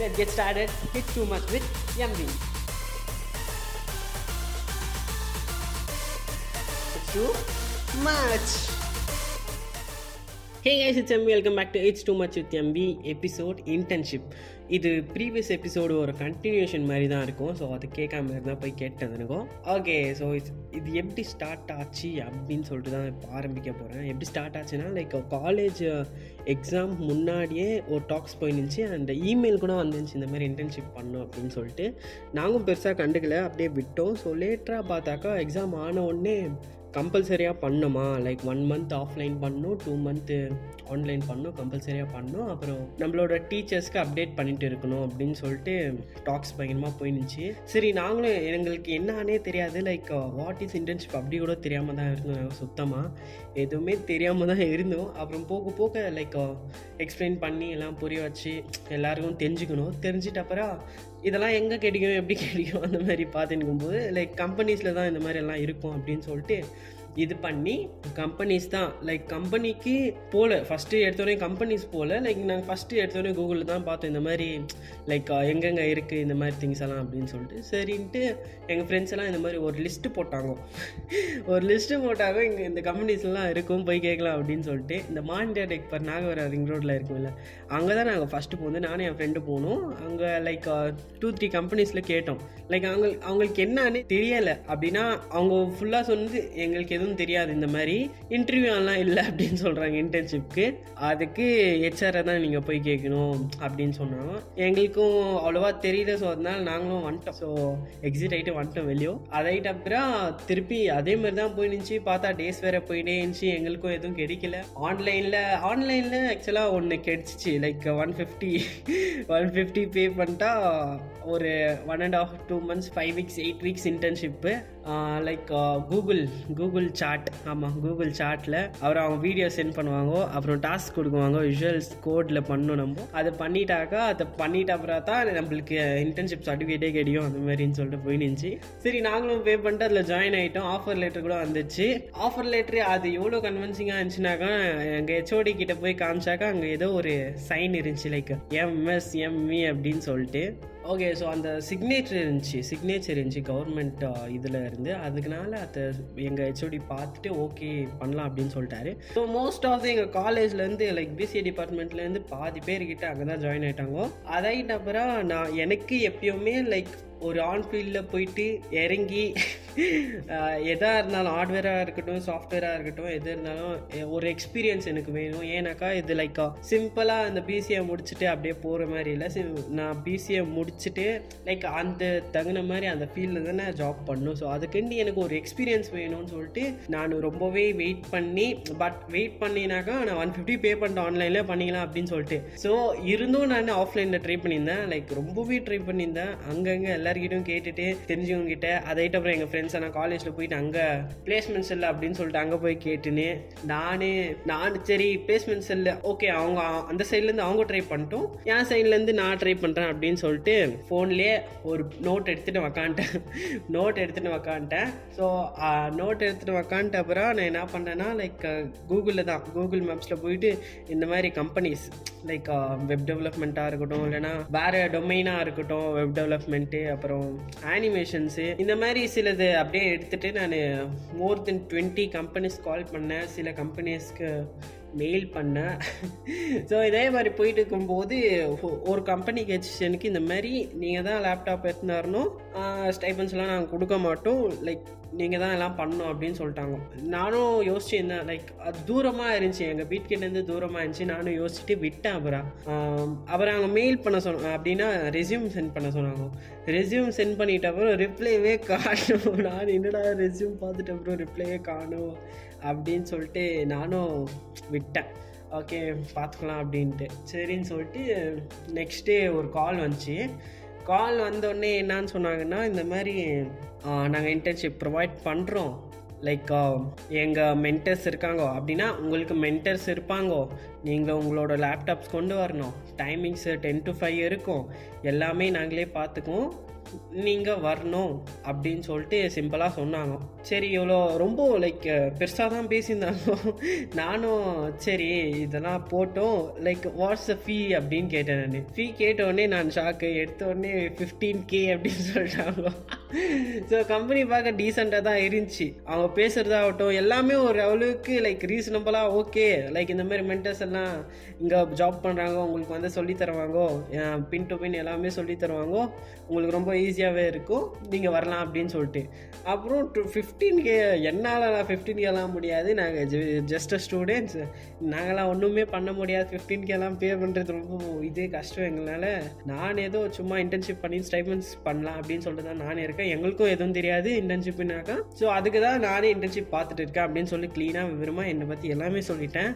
let's get started with too much with MV. It's too much. Hey guys, it's MV. Welcome back to It's Too Much with MV episode internship. இது previous episode ஒரு continuation மாதிரி தான் இருக்கும். So அது கேட்காம இருந்தால் போய் கேட்டு ஓகே ஸோ இது எப்படி ஸ்டார்ட் ஆச்சு அப்படின்னு சொல்லிட்டு தான் இப்போ ஆரம்பிக்க போகிறேன் எப்படி ஸ்டார்ட் ஆச்சுன்னா லைக் காலேஜ் எக்ஸாம் முன்னாடியே ஒரு டாக்ஸ் போயிருந்துச்சு. அந்த இமெயில் கூட வந்துருந்துச்சு இந்த மாதிரி இன்டர்ன்ஷிப் பண்ணோம் அப்படின்னு சொல்லிட்டு. நாங்களும் பெருசாக கண்டுக்கல அப்படியே விட்டோம். ஸோ லேட்டராக பார்த்தாக்கா எக்ஸாம் ஆன உடனே கம்பல்சரியாக பண்ணுமா லைக் ஒன் மந்த் ஆஃப்லைன் பண்ணும் டூ மந்த்து ஆன்லைன் பண்ணும் கம்பல்சரியாக பண்ணும் அப்புறம் நம்மளோட டீச்சர்ஸ்க்கு அப்டேட் பண்ணிட்டு இருக்கணும் அப்படின்னு சொல்லிட்டு டாக்ஸ் பயங்கரமாக போயிருந்துச்சு சரி நாங்களும் எங்களுக்கு என்னன்னே தெரியாது. லைக் வாட் இஸ் இன்டர்ன்ஷிப் அப்படி கூட தெரியாமல் தான் இருந்தோம் சுத்தமாக எதுவுமே தெரியாமல் தான் இருந்தோம். அப்புறம் போக போக லைக் எக்ஸ்பிளைன் பண்ணி எல்லாம் புரிய வச்சு எல்லாருக்கும் தெரிஞ்சுக்கணும். தெரிஞ்சிட்ட அப்புறம் இதெல்லாம் எங்கே கிடைக்கும் எப்படி கிடைக்கும் அந்த மாதிரி பார்த்துன்னு போது லைக் கம்பெனிஸில் தான் இந்த மாதிரி எல்லாம் இருக்கும் அப்படின்னு சொல்லிட்டு இது பண்ணி கம்பெனிஸ் தான். லைக் கம்பெனிக்கு போகல ஃபஸ்ட்டு எடுத்தோடனே கம்பெனிஸ் போகல லைக் நாங்கள் ஃபஸ்ட்டு எடுத்தோடனே கூகுளில் தான் பார்த்தோம். இந்த மாதிரி லைக் எங்கெங்கே இருக்குது இந்த மாதிரி திங்ஸ் எல்லாம் அப்படின்னு சொல்லிட்டு. சரின்ட்டு எங்கள் ஃப்ரெண்ட்ஸ் எல்லாம் இந்த மாதிரி ஒரு லிஸ்ட்டு போட்டாங்க. ஒரு லிஸ்ட்டு போட்டாங்க. இங்கே இந்த கம்பெனிஸ்லாம் இருக்கும் போய் கேட்கலாம் அப்படின்னு சொல்லிட்டு. இந்த Manyata tech park Nagavara ring ரோட்டில் இருக்கும்ல. அங்கே தான் நாங்கள் ஃபஸ்ட்டு போனோம். நானும் என் ஃப்ரெண்டு போனோம். அங்கே லைக் டூ த்ரீ கம்பெனிஸில் கேட்டோம். லைக் அவங்க அவங்களுக்கு என்னன்னு தெரியலை. அப்படின்னா அவங்க ஃபுல்லாக சொன்னது எங்களுக்கு எதுவும் தெரியாது இந்த மாதிரி. இன்டர்வியூலாம் இல்லை அப்படின்னு சொல்கிறாங்க இன்டர்ன்ஷிப்க்கு அதுக்கு ஹெச்ஆரை தான் நீங்கள் போய் கேட்கணும் அப்படின்னு சொன்னாங்க. எங்களுக்கும் அவ்வளோவா தெரியல ஸோ அதனால நாங்களும் வந்துட்டோம். ஸோ எக்ஸிட் ஆகிட்டு வந்துட்டோம் வெளியோ. அதாயிட்ட அப்புறம் திருப்பி அதே மாதிரி தான் போயிருந்துச்சு. பார்த்தா டேஸ் வேறு போயிட்டே இருந்துச்சு. எங்களுக்கும் எதுவும் கிடைக்கல. ஆன்லைனில் ஆன்லைனில் ஆக்சுவலாக ஒன்று கிடைச்சிச்சு. Like one fifty one fifty pay பண்ணிட்டா ஒரு one and half two months five weeks eight weeks internship like Google Google chat ஆமாம் கூகுள் சாட்டில் அப்புறம் அவங்க வீடியோ சென்ட் பண்ணுவாங்க அப்புறம் டாஸ்க் கொடுக்குவாங்க விஷுவல்ஸ் கோடில் பண்ணணும் நம்ம. அதை பண்ணிட்டாக்கா அதை பண்ணிட்ட அப்புறம் தான் நம்மளுக்கு இன்டர்ன்ஷிப் சர்டிஃபிகேட்டே கிடைக்கும் அந்த மாதிரின்னு சொல்லிட்டு போயிடுச்சு சரி நாங்களும் பே பண்ணிட்டு அதில் ஜாயின் ஆகிட்டோம் ஆஃபர் லெட்டர் கூட வந்துச்சு. ஆஃபர் லெட்ரு அது எவ்வளோ கன்வின்சிங்காக இருந்துச்சுனாக்கா எங்கள் ஹெச்ஓடி கிட்ட போய் காமிச்சாக்கா அங்கே ஏதோ ஒரு சைன் இருந்துச்சு லைக் எம்எஸ் எம்இ அப்படின்னு சொல்லிட்டு. ஓகே ஸோ அந்த சிக்னேச்சர் இருந்துச்சு சிக்னேச்சர் இருந்துச்சு கவர்மெண்ட் இதில் இருந்து. அதுக்குனால அதை எங்கள் ஹெச்ஓடி பார்த்துட்டு ஓகே பண்ணலாம் அப்படின்னு சொல்லிட்டாரு. ஸோ மோஸ்ட் ஆஃப் எங்கள் காலேஜ்லேருந்து லைக் பிசிஏ டிபார்ட்மெண்ட்லேருந்து பாதி பேர்கிட்ட அங்கே தான் ஜாயின் ஆகிட்டாங்க அதாகிட்ட அப்புறம் நான் எனக்கு எப்பயுமே லைக் ஒரு ஆன் ஃபீல்டில் போயிட்டு இறங்கி எதாக இருந்தாலும் ஹார்ட்வேராக இருக்கட்டும் சாஃப்ட்வேராக இருக்கட்டும் எது இருந்தாலும் ஒரு எக்ஸ்பீரியன்ஸ் எனக்கு வேணும். ஏன்னாக்கா இது லைக் சிம்பிளாக அந்த பிசிஏ முடிச்சுட்டு அப்படியே போகிற மாதிரி இல்லை. நான் பிசிஏ முடிச்சுட்டு லைக் அந்த தகுந்த மாதிரி அந்த ஃபீல்டில் தானே ஜாப் பண்ணும். ஸோ அதுக்குண்டு எனக்கு ஒரு எக்ஸ்பீரியன்ஸ் வேணும்னு சொல்லிட்டு நான் ரொம்பவே வெயிட் பண்ணி பட் வெயிட் பண்ணினாக்கா நான் ஒன் ஃபிஃப்டி பே பண்ணிட்டு ஆன்லைனில் பண்ணிக்கலாம் அப்படின்னு சொல்லிட்டு. ஸோ இருந்தும் நான் ஆஃப்லைனில் ட்ரை பண்ணியிருந்தேன். லைக் ரொம்பவே ட்ரை பண்ணியிருந்தேன். அங்கங்கே எல்லாம் எல்லாருக்கிட்டையும் கேட்டுட்டு தெரிஞ்சவங்க கிட்ட அதைட்டு அப்புறம் எங்கள் ஃப்ரெண்ட்ஸ் நான் காலேஜில் போயிட்டு அங்கே பிளேஸ்மெண்ட்ஸ் இல்லை அப்படின்னு சொல்லிட்டு அங்கே போய் கேட்டுன்னு நானே நான் சரி பிளேஸ்மெண்ட்ஸ் இல்லை ஓகே அவங்க அந்த சைட்லேருந்து அவங்க ட்ரை பண்ணிட்டோம். என் சைட்லேருந்து நான் ட்ரை பண்ணுறேன் அப்படின்னு சொல்லிட்டு ஃபோன்லேயே ஒரு நோட் எடுத்துகிட்டு உக்காந்துட்டேன். நோட் எடுத்துகிட்டு உக்காந்துட்டேன். ஸோ நோட் எடுத்துகிட்டு உக்காந்துட்ட அப்புறம் நான் என்ன பண்ணேன்னா லைக் கூகுளில் தான் கூகுள் மேப்ஸில் போயிட்டு இந்த மாதிரி கம்பெனிஸ் லைக் வெப் டெவலப்மெண்ட்டாக இருக்கட்டும் இல்லைனா வேறு டொமைனாக இருக்கட்டும் வெப் டெவலப்மெண்ட்டு அப்புறம் ஆனிமேஷன்ஸு இந்த மாதிரி சிலது அப்படியே எடுத்துகிட்டு நான் மோர் தென் டுவெண்ட்டி கம்பெனிஸ் கால் பண்ணேன். சில கம்பெனிஸ்க்கு மெயில் பண்ணேன் ஸோ இதே மாதிரி போயிட்டு இருக்கும்போது ஒரு கம்பெனி கெச்சிஷனுக்கு இந்த மாதிரி நீங்கள் தான் லேப்டாப் எடுத்துனாருனும் ஸ்டைபன்ஸ்லாம் நாங்கள் கொடுக்க மாட்டோம். லைக் நீங்கள் தான் எல்லாம் பண்ணணும் அப்படின்னு சொல்லிட்டாங்க. நானும் யோசிச்சிருந்தேன் லைக் அது தூரமாக இருந்துச்சு. எங்கள் வீட்கிட்டேருந்து தூரமாக இருந்துச்சு. நானும் யோசிச்சுட்டு விட்டேன் அப்புறம் அப்புறம் அவங்க மெயில் பண்ண சொன்ன அப்படின்னா ரெசியூம் சென்ட் பண்ண சொன்னாங்க. ரெசியூம் சென்ட் பண்ணிட்ட அப்புறம் ரிப்ளைவே காணும். நான் என்னடா ரெசியூம் பார்த்துட்டு அப்புறம் ரிப்ளைவே காணும். அப்படின்னு சொல்லிட்டு நானும் விட்டேன். ஓகே பார்த்துக்கலாம் அப்படின்ட்டு. சரின்னு சொல்லிட்டு நெக்ஸ்ட் டே ஒரு கால் வந்துச்சு. கால் வந்தோடனே என்னான்னு சொன்னாங்கன்னா இந்த மாதிரி நாங்கள் இன்டர்ன்ஷிப் ப்ரொவைட் பண்ணுறோம் லைக் எங்கள் மென்டர்ஸ் இருக்காங்க அப்படின்னா உங்களுக்கு மென்டர்ஸ் இருப்பாங்கோ. நீங்கள் உங்களோட லேப்டாப்ஸ் கொண்டு வரணும். டைமிங்ஸு டென் டு ஃபைவ் இருக்கும். எல்லாமே நாங்களே பார்த்துக்குவோம். நீங்கள் வரணும் அப்படின்னு சொல்லிட்டு சிம்பிளாக சொன்னாங்க. சரி இவ்வளோ ரொம்ப லைக் பெருசாக தான் பேசியிருந்தாங்க. நானும் சரி இதெல்லாம் போட்டோம். லைக் வாட்ஸ் ஃபீ அப்படின்னு கேட்டேன் நான். ஃபீ கேட்டோடனே நான் ஷாக்கு எடுத்த உடனே ஃபிஃப்டீன் கே அப்படின்னு சொல்லிட்டாங்க. ஸோ கம்பெனி பார்க்க டீசெண்டாக தான் இருந்துச்சு. அவங்க பேசுகிறதாகட்டும் எல்லாமே ஒரு அளவுக்கு லைக் ரீசனபிளாக ஓகே லைக் இந்த மாதிரி மென்டர்ஸ் எல்லாம் இங்கே ஜாப் பண்ணுறாங்க உங்களுக்கு வந்து சொல்லி தருவாங்க பின் டு பின் எல்லாமே சொல்லி தருவாங்க உங்களுக்கு ரொம்ப ஈஸியாகவே இருக்கும். நீங்கள் வரலாம் அப்படின்னு சொல்லிட்டு. அப்புறம் டூ ஃபிஃப்டீன் கே என்னால் நான் ஃபிஃப்டீன் கேலாம் முடியாது. நாங்கள் ஜஸ்ட் ஸ்டூடெண்ட்ஸ் நாங்களாம் ஒன்றுமே பண்ண முடியாது. ஃபிஃப்டீன் கேலாம் பே பண்ணுறது ரொம்ப இதே கஷ்டம் எங்களால். நான் ஏதோ சும்மா இன்டர்ன்ஷிப் பண்ணி ஸ்டைமெண்ட்ஸ் பண்ணலாம் அப்படின்னு சொல்லிட்டு தான் நான் இருக்கேன். எங்களுக்கும் எதுவும் தெரியாது இன்டர்ன்ஷிப்னாக்கா ஸோ அதுக்கு தான் நானே இன்டர்ன்ஷிப் பார்த்துட்டு இருக்கேன் அப்படின்னு சொல்லி க்ளீனாக விவரமாக என்னை பற்றி எல்லாமே சொல்லிட்டேன்.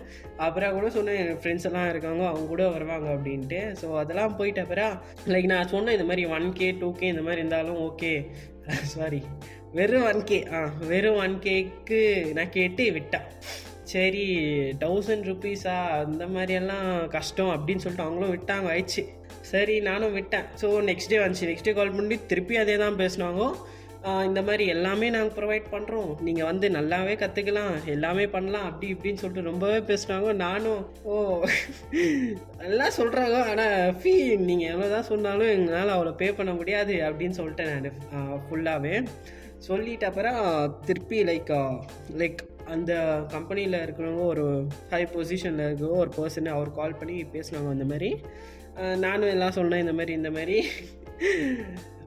அப்புறம் கூட சொன்னேன் என் ஃப்ரெண்ட்ஸ் எல்லாம் இருக்காங்க அவங்க கூட வருவாங்க அப்படின்ட்டு. ஸோ அதெல்லாம் போயிட்ட அப்புறம் லைக் நான் சொன்னேன் இந்த மாதிரி ஒன் கே டூ கே இந்த மாதிரி இருந்தாலும் ஓகே சாரி வெறும் ஒன் கே ஆ வெறும் ஒன் கேக்கு நான் கேட்டு விட்டேன் சரி தௌசண்ட் ருபீஸா அந்த மாதிரியெல்லாம் கஷ்டம் அப்படின்னு சொல்லிட்டு அவங்களும் விட்டாங்க ஆயிடுச்சு. சரி நானும் விட்டேன். ஸோ நெக்ஸ்ட் டே வந்துச்சு. நெக்ஸ்ட் டே கால் பண்ணி திருப்பி அதே தான் பேசினாங்க. இந்த மாதிரி எல்லாமே நாங்கள் ப்ரொவைட் பண்ணுறோம் நீங்கள் வந்து நல்லாவே கற்றுக்கலாம் எல்லாமே பண்ணலாம் அப்படி இப்படின்னு சொல்லிட்டு ரொம்பவே பேசினாங்க. நானும் ஓ எல்லாம் சொல்கிறாங்க ஆனால் ஃபீ நீங்கள் எவ்வளோ தான் சொன்னாலும் எங்களால் அவ்வளோ பே பண்ண முடியாது அப்படின்னு சொல்லிட்டேன் நான். ஃபுல்லாகவே சொல்லிட்ட அப்புறம் திருப்பி லைக் லைக் அந்த கம்பெனியில் இருக்கிறவங்க ஒரு ஹை பொசிஷனில் இருக்கவோ ஒரு பர்சன் அவர் கால் பண்ணி பேசினாங்க அந்த மாதிரி. நானும் எல்லாம் சொன்னேன் இந்த மாதிரி இந்த மாதிரி.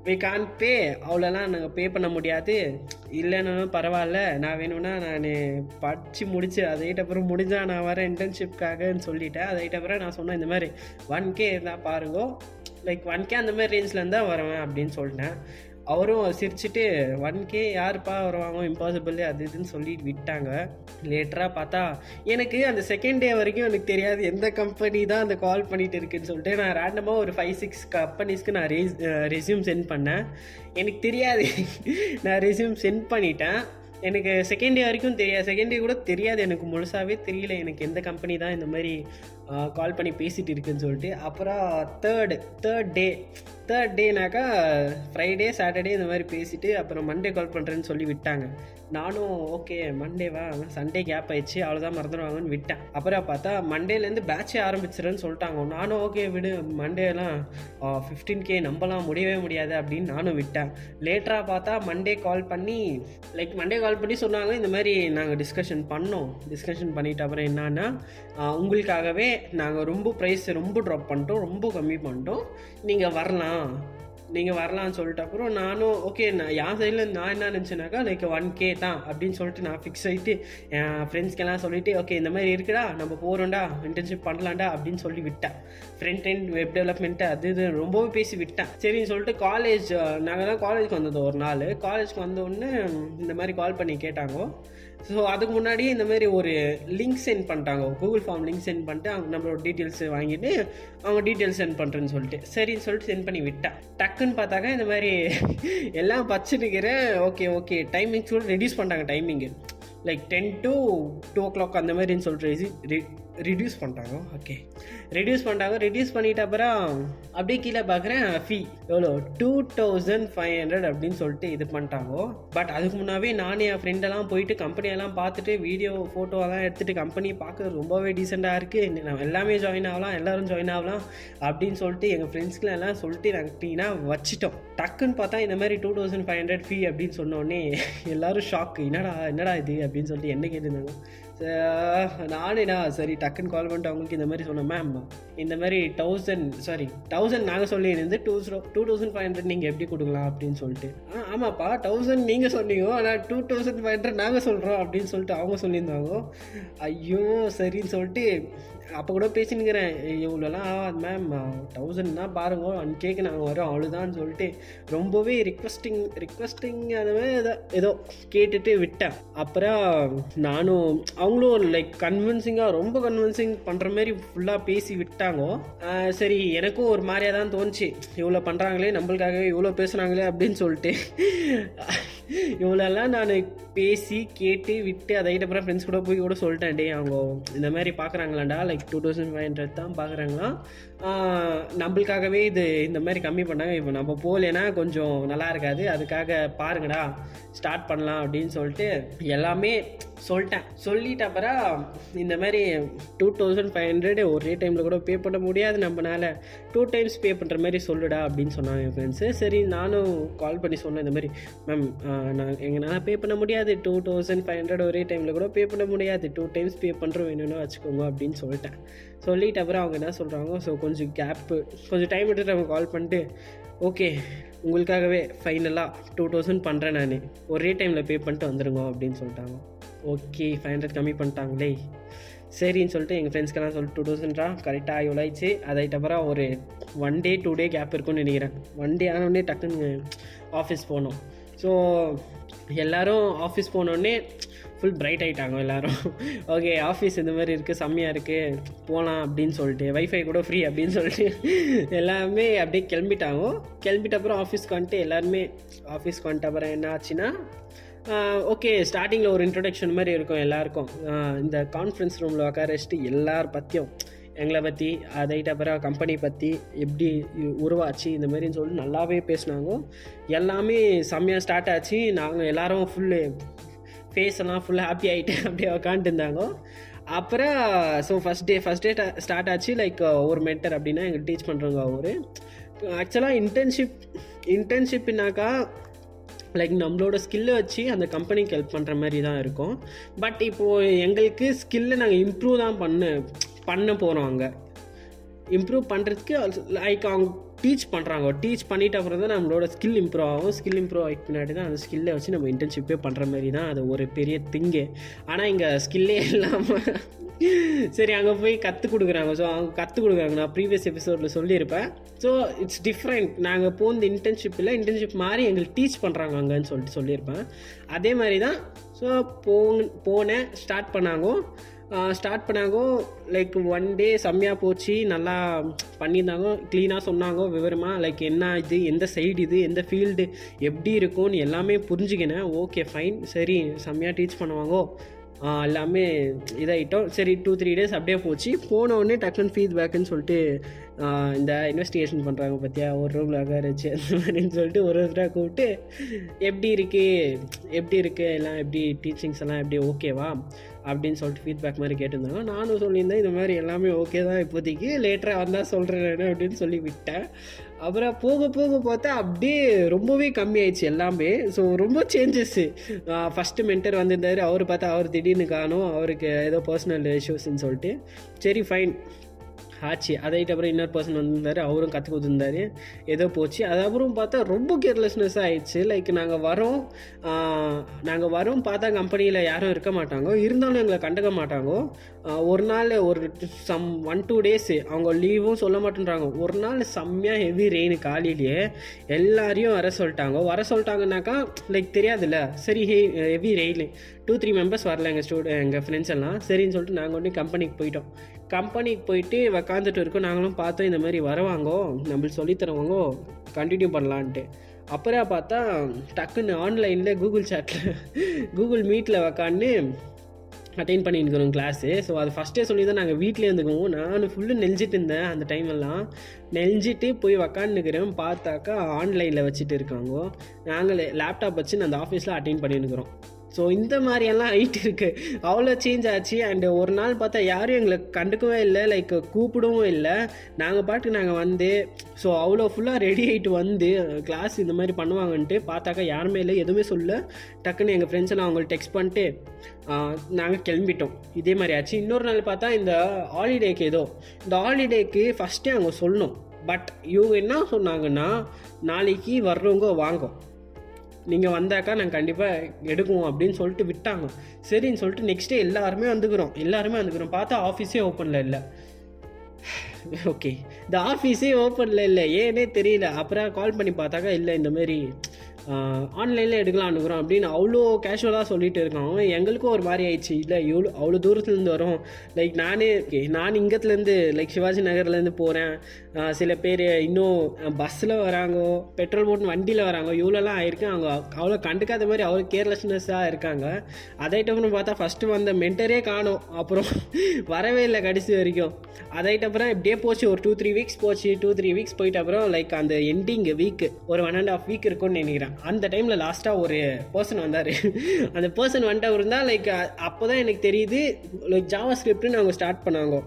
வி கான் பே அவ்வளோலாம் நாங்கள் பே பண்ண முடியாது. இல்லைன்னாலும் பரவாயில்ல. நான் வேணும்னா நான் படித்து முடிச்சு அதைகிட்ட அப்புறம் முடிஞ்சால் நான் வரேன் இன்டர்ன்ஷிப்காகன்னு சொல்லிட்டேன். அதைகிட்ட அப்புறம் நான் சொன்னேன் இந்த மாதிரி ஒன் கே இருந்தால் பாருங்க. லைக் ஒன் கே அந்த மாதிரி ரேஞ்சில் இருந்தால் வருவேன் அப்படின்னு சொல்லிட்டேன். அவரும் சிரிச்சுட்டு ஒன் கே யாருப்பா வருவாங்க? இம்பாசிபிள் அது இதுன்னு சொல்லி விட்டாங்க. லேட்டராக பார்த்தா எனக்கு அந்த செகண்ட் டே வரைக்கும் எனக்கு தெரியாது. எந்த கம்பெனி தான் அந்த கால் பண்ணிட்டு இருக்குன்னு சொல்லிட்டு நான் ரேண்டமாக ஒரு ஃபைவ் சிக்ஸ் கம்பெனிஸ்க்கு நான் ரெஸ் ரெஸ்யூம் சென்ட் பண்ணேன். எனக்கு தெரியாது. நான் ரெஸ்யூம் சென்ட் பண்ணிட்டேன். எனக்கு செகண்ட் டே வரைக்கும் தெரியாது. செகண்ட் டே கூட தெரியாது. எனக்கு முழுசாகவே தெரியல. எனக்கு எந்த கம்பெனி தான் இந்த மாதிரி கால் பண்ணி பேசிகிட்டு இருக்குன்னு சொல்லிட்டு அப்புறம் தேர்டு தேர்ட் டே தேர்ட் டேனாக்கா ஃப்ரைடே சாட்டர்டே இந்த மாதிரி பேசிவிட்டு அப்புறம் மண்டே கால் பண்ணுறேன்னு சொல்லி விட்டாங்க. நானும் ஓகே மண்டேவா சண்டே கேப் ஆயிடுச்சு அவ்வளோதான் மறந்துடுவாங்கன்னு விட்டேன். அப்புறம் பார்த்தா மண்டேலேருந்து பேட்சே ஆரம்பிச்சிருன்னு சொல்லிட்டாங்க. நானும் ஓகே விடு மண்டேலாம் ஃபிஃப்டீன் கே நம்பலாம் முடியவே முடியாது அப்படின்னு நானும் விட்டேன். லேட்டராக பார்த்தா மண்டே கால் பண்ணி லைக் மண்டே கால் பண்ணி சொன்னாங்க இந்த மாதிரி நாங்கள் டிஸ்கஷன் பண்ணோம். டிஸ்கஷன் பண்ணிட்டு அப்புறம் என்னன்னா உங்களுக்காகவே நாங்கள் ரொம்ப ப்ரைஸ் ரொம்ப ட்ராப் பண்ணிட்டோம் ரொம்ப கம்மி பண்ணிட்டோம். நீங்கள் வரலாம். நீங்கள் வரலாம்னு சொல்லிட்டு அப்புறம் நானும் ஓகே நான் என் சைடில் நான் என்ன நினச்சேனாக்கா லைக் ஒன் கே தான் அப்படின்னு சொல்லிட்டு நான் ஃபிக்ஸ் ஆகிட்டு என் ஃப்ரெண்ட்ஸ்க்கெல்லாம் சொல்லிவிட்டு ஓகே இந்த மாதிரி இருக்குடா நம்ம போகிறோம்டா இன்டர்ன்ஷிப் பண்ணலாம்டா அப்படின்னு சொல்லி விட்டேன். ஃப்ரண்ட் அண்ட் வெப் டெவலப்மெண்ட்டு அது இது ரொம்பவே பேசி விட்டேன். சரின்னு சொல்லிட்டு காலேஜ் நாங்கள் தான் காலேஜுக்கு வந்தது ஒரு நாள். காலேஜ்க்கு வந்த உடனே இந்த மாதிரி கால் பண்ணி கேட்டாங்க. ஸோ அதுக்கு முன்னாடியே இந்த மாதிரி ஒரு லிங்க் சென்ட் பண்ணிட்டாங்க. கூகுள் ஃபார்ம் லிங்க் சென்ட் பண்ணிட்டு அவங்க நம்மளோட டீட்டெயில்ஸ் வாங்கிட்டு அவங்க டீட்டெயில்ஸ் சென்ட் பண்ணுறேன்னு சொல்லிட்டு. சரின்னு சொல்லிட்டு சென்ட் பண்ணி விட்டா. டக்குன்னு பார்த்தாக்கா இந்த மாதிரி எல்லாம் பச்சுட்டுக்கிறேன் ஓகே ஓகே டைமிங் சொல்லிட்டு ரெடியூஸ் பண்ணிட்டாங்க timing like ten to two o'clock அந்த மாதிரின்னு சொல்லிட்டு ரிடியூஸ் பண்ணிட்டாங்க. ஓகே ரிடியூஸ் பண்ணிட்டாங்க. ரிடியூஸ் பண்ணிட்ட அப்புறம் அப்படியே கீழே பார்க்குறேன் ஃபீ எவ்வளோ? டூ தௌசண்ட் ஃபைவ் ஹண்ட்ரட் அப்படின்னு சொல்லிட்டு இது பண்ணிட்டாங்க. பட் அதுக்கு முன்னாவே நானே என் ஃப்ரெண்டெல்லாம் போயிட்டு கம்பெனியெல்லாம் பார்த்துட்டு வீடியோ ஃபோட்டோவெல்லாம் எடுத்துகிட்டு கம்பெனி பார்க்க ரொம்பவே டீசெண்டாக இருக்குது நம்ம எல்லாமே ஜாயின் ஆகலாம் எல்லோரும் ஜாயின் ஆகலாம் அப்படின்னு சொல்லிட்டு எங்கள் ஃப்ரெண்ட்ஸ்க்குலாம் எல்லாம் சொல்லிட்டு நாங்கள் க்ளீனாக வச்சிட்டோம். டக்குன்னு பார்த்தா இந்த மாதிரி two thousand five hundred fee அப்படின்னு சொன்னோடனே எல்லோரும் ஷாக்கு என்னடா என்னடா இது அப்படின்னு சொல்லிட்டு என்ன கேட்டுருந்தாங்க? நானேடா சரி டக்குன்னு கால் பண்ணிட்டு அவங்களுக்கு இந்த மாதிரி சொன்னேன். மேம் இந்த மாதிரி தௌசண்ட் சாரி தௌசண்ட் நாங்கள் சொல்லியிருந்து two two thousand five hundred நீங்கள் எப்படி கொடுக்கலாம் அப்படின்னு சொல்லிட்டு. ஆ ஆமாப்பா தௌசண்ட் நீங்கள் சொன்னீங்க ஆனால் டூ தௌசண்ட் ஃபைவ் ஹண்ட்ரட் நாங்கள் சொல்கிறோம் அப்படின்னு சொல்லிட்டு அவங்க சொல்லியிருந்தாங்க. ஐயோ சரின்னு சொல்லிட்டு அப்போ கூட பேசினுக்கிறேன். இவ்வளோலாம் ஆகாது மேம் தௌசண்ட் தான் பாருங்க. ஒன் கேக்கு நாங்கள் வரோம் அவ்வளோதான்னு சொல்லிட்டு ரொம்பவே ரிக்வஸ்டிங் ரிக்வஸ்டிங் அந்த மாதிரி ஏதோ ஏதோ கேட்டுட்டு விட்டேன். அப்புறம் நானும் அவங்களும் லைக் கன்வின்சிங்காக ரொம்ப கன்வின்சிங் பண்ணுற மாதிரி ஃபுல்லாக பேசி விட்டாங்கோ. சரி எனக்கும் ஒரு மாதிரியாக தான் தோணுச்சு. இவ்வளோ பண்ணுறாங்களே நம்மளுக்காகவே இவ்வளோ பேசுகிறாங்களே அப்படின்னு சொல்லிட்டு. இவ்வளோலாம் நான் பேசி கேட்டு விட்டு அதைட்டு அப்புறம் ஃப்ரெண்ட்ஸ் கூட போய் கூட சொல்லிட்டேன். டே அவங்க இந்த மாதிரி பார்க்குறாங்களாண்டா like two thousand five hundred தான் பார்க்குறாங்களாம் நம்மளுக்காகவே இது இந்த மாதிரி கம்மி பண்ணாங்க. இப்போ நம்ம போகலனா கொஞ்சம் நல்லா இருக்காது. அதுக்காக பாருங்கடா ஸ்டார்ட் பண்ணலாம் அப்படின்னு சொல்லிட்டு எல்லாமே சொல்லிட்டேன். சொல்லிட்ட அப்புறம் இந்த மாதிரி டூ தௌசண்ட் ஃபைவ் ஹண்ட்ரட் ஒரே டைமில் கூட பே பண்ண முடியாது. நம்மளால டூ டைம்ஸ் பே பண்ணுற மாதிரி சொல்லுடா அப்படின்னு சொன்னாங்க என் ஃப்ரெண்ட்ஸு சரி நானும் கால் பண்ணி சொன்னேன் இந்த மாதிரி மேம் நான் எங்களால் பே பண்ண முடியாது. டூ தௌசண்ட் ஃபைவ் ஹண்ட்ரட் ஒரே டைமில் கூட பே பண்ண முடியாது. டூ டைம்ஸ் பே பண்ணுறோம் வேணும்னு வச்சுக்கோங்க அப்படின்னு சொல்லிட்டேன். சொல்லிட்டு அப்புறம் அவங்க என்ன சொல்கிறாங்க ஸோ கொஞ்சம் கேப்பு கொஞ்சம் டைம் எடுத்துட்டு அவங்க கால் பண்ணிட்டு ஓகே உங்களுக்காகவே ஃபைனலாக டூ தௌசண்ட் பண்ணுறேன் நான். ஒரே டைமில் பே பண்ணிட்டு வந்துடுங்க அப்படின்னு சொல்லிட்டாங்க. ஓகே ஃபைவ் ஹண்ட்ரட் கம்மி பண்ணிட்டாங்களே. சரின்னு சொல்லிட்டு எங்கள் ஃப்ரெண்ட்ஸ்க்கெல்லாம் சொல்லிட்டு டூ தௌசண்ட்ரா கரெக்டாக இவ்வளோ ஆயிடுச்சு அதாயிட்ட அப்புறம் ஒரு one day two day gap இருக்கும்னு நினைக்கிறேன். ஒன் டே ஆனோடனே டக்குன்னு ஆஃபீஸ் போனோம். ஸோ எல்லோரும் ஆஃபீஸ் போனோடனே ஃபுல் பிரைட் ஆகிட்டாங்க எல்லோரும். ஓகே ஆஃபீஸ் இந்த மாதிரி இருக்குது செம்மையாக இருக்குது போகலாம் அப்படின்னு சொல்லிட்டு வைஃபை கூட ஃப்ரீ அப்படின்னு சொல்லிட்டு எல்லாமே அப்படியே கிளம்பிட்டாங்க. கிளம்பிட்ட அப்புறம் ஆஃபீஸ்க்கு வந்துட்டு எல்லாருமே ஆஃபீஸ்க்கு வந்துட்ட அப்புறம் என்ன ஆச்சுன்னா ஓகே ஸ்டார்டிங்கில் ஒரு இன்ட்ரொடக்ஷன் மாதிரி இருக்கும் எல்லாருக்கும். இந்த கான்ஃபரன்ஸ் ரூமில் உட்கார வச்சுட்டு எல்லார் பற்றியும் எங்களை பற்றி அதைட்ட அப்புறம் கம்பெனி பற்றி எப்படி உருவாச்சு இந்த மாதிரின்னு சொல்லிட்டு நல்லாவே பேசினாங்க. எல்லாமே செம்மையாக ஸ்டார்ட் ஆச்சு. நாங்கள் எல்லோரும் ஃபுல்லு ஃபேஸ் எல்லாம் ஃபுல் ஹாப்பி ஆகிட்டு அப்படியே உக்காந்துட்டு இருந்தாங்க. அப்புறம் so first day first day start ஆச்சு லைக் ஒரு மென்டர் அப்படின்னா எங்களுக்கு டீச் பண்ணுறவங்க அவர். ஆக்சுவலாக இன்டர்ன்ஷிப் இன்டர்ன்ஷிப்னாக்கா லைக் நம்மளோட ஸ்கில்லை வச்சு அந்த கம்பெனிக்கு ஹெல்ப் பண்ணுற மாதிரி தான் இருக்கும். பட் இப்போது எங்களுக்கு ஸ்கில்லை நாங்கள் இம்ப்ரூவ் தான் பண்ண பண்ண போகிறோம் அங்கே. இம்ப்ரூவ் பண்ணுறதுக்கு லைக் அவங்க டீச் பண்ணுறாங்க டீச் பண்ணிட்ட அப்புறம் தான் நம்மளோட ஸ்கில் இம்ப்ரூவ் ஆகும். ஸ்கில் இம்ப்ரூவ் ஆகிட்டு பின்னாடி தான் அந்த ஸ்கில்லை வச்சு நம்ம இன்டர்ன்ஷிப்பே பண்ணுற மாதிரி தான் அது ஒரு பெரிய திங்கு ஆனால் இங்கே ஸ்கில்லே இல்லாமல் சரி அங்கே போய் கற்றுக் கொடுக்குறாங்க. ஸோ அவங்க கற்றுக் கொடுக்குறாங்க. நான் ப்ரீவியஸ் எபிசோடில் சொல்லியிருப்பேன். ஸோ இட்ஸ் டிஃப்ரெண்ட் நாங்கள் போந்த இன்டர்ன்ஷிப்பில் இன்டர்ன்ஷிப் மாதிரி எங்களுக்கு டீச் பண்ணுறாங்க அங்கேன்னு சொல்லிட்டு சொல்லியிருப்பேன். அதே மாதிரி தான் ஸோ போ போனேன் ஸ்டார்ட் பண்ணாங்க. ஸ்டார்ட் பண்ணாங்க. லைக் ஒன் டே செம்மையாக போச்சு. நல்லா பண்ணியிருந்தாங்க. க்ளீனாக சொன்னாங்க. விவரமாக லைக் என்ன இது எந்த சைடு இது எந்த ஃபீல்டு எப்படி இருக்கும்னு எல்லாமே புரிஞ்சுக்கினேன். ஓகே ஃபைன் சரி செம்மையாக டீச் பண்ணுவாங்கோ. எல்லாமே இதாகிட்டோம் சரி டூ த்ரீ டேஸ் அப்படியே போச்சு. போனோடனே டக்குன்னு ஃபீட்பேக்குன்னு சொல்லிட்டு இந்த இன்வெஸ்டிகேஷன் பண்ணுறாங்க பார்த்தியா ஒரு ரூமில் உட்காரச்சு அந்த மாதிரின்னு சொல்லிட்டு ஒரு ஒருத்தராக கூப்பிட்டு எப்படி இருக்குது எப்படி இருக்குது எல்லாம் எப்படி டீச்சிங்ஸ் எல்லாம் எப்படி ஓகேவா அப்படின்னு சொல்லிட்டு ஃபீட்பேக் மாதிரி கேட்டிருந்தாங்க. நானும் சொல்லியிருந்தேன் இந்த மாதிரி எல்லாமே ஓகே தான் இப்போதைக்கு. லேட்டராக வந்தால் சொல்கிறேன் அப்படின்னு சொல்லி விட்டேன். அப்புறம் போக போக பார்த்தா அப்படியே ரொம்பவே கம்மியாயிடுச்சு எல்லாமே. ஸோ ரொம்ப சேஞ்சஸ்ஸு ஃபஸ்ட்டு மென்டர் வந்திருந்தார். அவர் பார்த்தா அவர் திடீர்னு காணும். அவருக்கு ஏதோ பர்சனல் இஷ்யூஸ்ன்னு சொல்லிட்டு. சரி ஃபைன் ஆச்சு. அதைட்டு அப்புறம் இன்னொரு பர்சன் வந்திருந்தார். அவரும் கற்றுக் கொடுத்துருந்தாரு. ஏதோ போச்சு. அதுக்கப்புறம் பார்த்தா ரொம்ப கேர்லெஸ்னஸ் ஆகிடுச்சு லைக் நாங்கள் வரோம். நாங்கள் வரோம் பார்த்தா கம்பெனியில் யாரும் இருக்க மாட்டாங்க. இருந்தாலும் எங்களை கண்டுக்க மாட்டாங்க. ஒரு நாள் ஒரு சம் ஒன் டூ டேஸு அவங்க லீவும் சொல்ல மாட்டேன்றாங்க. ஒரு நாள் செம்மையாக ஹெவி ரெயின் காலையிலேயே எல்லாரையும் வர சொல்லிட்டாங்க. வர சொல்லிட்டாங்கனாக்கா லைக் தெரியாதுல்ல. சரி hey heavy rain two three members வரல எங்கள் ஸ்டூடெண்ட் எங்கள் ஃப்ரெண்ட்ஸ் எல்லாம். சரின்னு சொல்லிட்டு நாங்கள் ஒன்று கம்பெனிக்கு போயிட்டோம். கம்பெனிக்கு போயிட்டு உக்காந்துட்டு இருக்கோம். நாங்களும் பார்த்தோம் இந்த மாதிரி வரவாங்கோ நம்மளுக்கு சொல்லித்தருவாங்கோ கண்டினியூ பண்ணலான்ட்டு. அப்புறம் பார்த்தா டக்குன்னு ஆன்லைனில் கூகுள் சாட்டில் கூகுள் மீட்டில் உக்காந்து அட்டைன் பண்ணியிருக்கிறோம் கிளாஸு ஸோ அது ஃபஸ்ட்டே சொல்லி தான் நாங்கள் வீட்டிலே இருந்துக்குவோம் நான் ஃபுல்லு நெஞ்சிட்டு இருந்தேன் அந்த டைமெல்லாம் நெஞ்சிட்டு போய் உக்காந்துக்கிறேன் பார்த்தாக்கா ஆன்லைனில் வச்சுட்டு இருக்காங்க. நாங்கள் லேப்டாப் வச்சு நான் அந்த ஆஃபீஸில் அட்டைன் பண்ணியிருக்கிறோம் ஸோ இந்த மாதிரியெல்லாம் ஆகிட்டு இருக்குது அவ்வளோ சேஞ்ச் ஆச்சு. அண்டு ஒரு நாள் பார்த்தா யாரும் எங்களை கண்டுக்கவே இல்லை. லைக் கூப்பிடவும் இல்லை. நாங்கள் பாட்டுக்கு நாங்கள் வந்து ஸோ அவ்வளோ ஃபுல்லாக ரெடி ஆகிட்டு வந்து கிளாஸ் இந்த மாதிரி பண்ணுவாங்கன்ட்டு பார்த்தாக்கா யாருமே இல்லை. எதுவுமே சொல்ல. டக்குன்னு எங்கள் ஃப்ரெண்ட்ஸ் எல்லாம் அவங்களுக்கு டெக்ஸ்ட் பண்ணிட்டு நாங்கள் கிளம்பிட்டோம். இதே மாதிரி ஆச்சு. இன்னொரு நாள் பார்த்தா இந்த ஹாலிடேக்கு ஏதோ இந்த ஹாலிடேக்கு ஃபஸ்ட்டே அவங்க சொல்லணும். பட் இவங்க என்ன சொன்னாங்கன்னா நாளைக்கு வர்றவங்க வாங்கும் நீங்கள் வந்தாக்கா நாங்கள் கண்டிப்பாக எடுக்குவோம் அப்படின்னு சொல்லிட்டு விட்டாங்க. சரின்னு சொல்லிட்டு நெக்ஸ்ட் டே எல்லாருமே வந்துக்கிறோம். எல்லாருமே வந்துக்கிறோம். பார்த்தா ஆஃபீஸே ஓப்பனில் இல்லை. ஓகே இந்த ஆஃபீஸே ஓப்பனில் இல்லை. ஏன்னே தெரியல. அப்புறம் கால் பண்ணி பார்த்தாக்கா இல்லை இந்த மாதிரி ஆன்லைனில் எடுக்கலாம் அனுப்புகிறோம் அப்படின்னு அவ்வளோ கேஷுவலாக சொல்லிட்டு இருக்கோம். எங்களுக்கும் ஒரு மாதிரி ஆயிடுச்சு. இல்லை இவ்வளோ அவ்வளோ தூரத்துலேருந்து வரும். லைக் நானே நான் இங்கத்துலேருந்து லைக் சிவாஜி நகர்லேருந்து போகிறேன் சில பேர் இன்னும் பஸ்ஸில் வராங்கோ பெட்ரோல் போட்டு வண்டியில் வராங்க இவ்வளோலாம் ஆயிருக்கு அவங்க அவ்வளோ கண்டுக்காத மாதிரி அவ்வளோ கேர்லெஸ்னஸ்ஸாக இருக்காங்க. அதைட்டப்புறம் பார்த்தா ஃபஸ்ட்டு வந்த மென்டரே காணும். அப்புறம் வரவே இல்லை கடைசி வரைக்கும். அதைட்டப்புறம் இப்படியே போச்சு. ஒரு டூ த்ரீ வீக்ஸ் போச்சு. டூ த்ரீ வீக்ஸ் போயிட்ட அப்புறம் லைக் அந்த எண்டிங் வீக் ஒரு ஒன் அண்ட் ஆஃப் வீக் இருக்கும்னு நினைக்கிறேன். அந்த டைமில் லாஸ்ட்டாக ஒரு பர்சன் வந்தார். அந்த பர்சன் வந்துட்டு இருந்தால் லைக் அப்போ தான் எனக்கு தெரியுது லைக் ஜாவா ஸ்கிரிப்ட்னு அவங்க ஸ்டார்ட் பண்ணாங்க.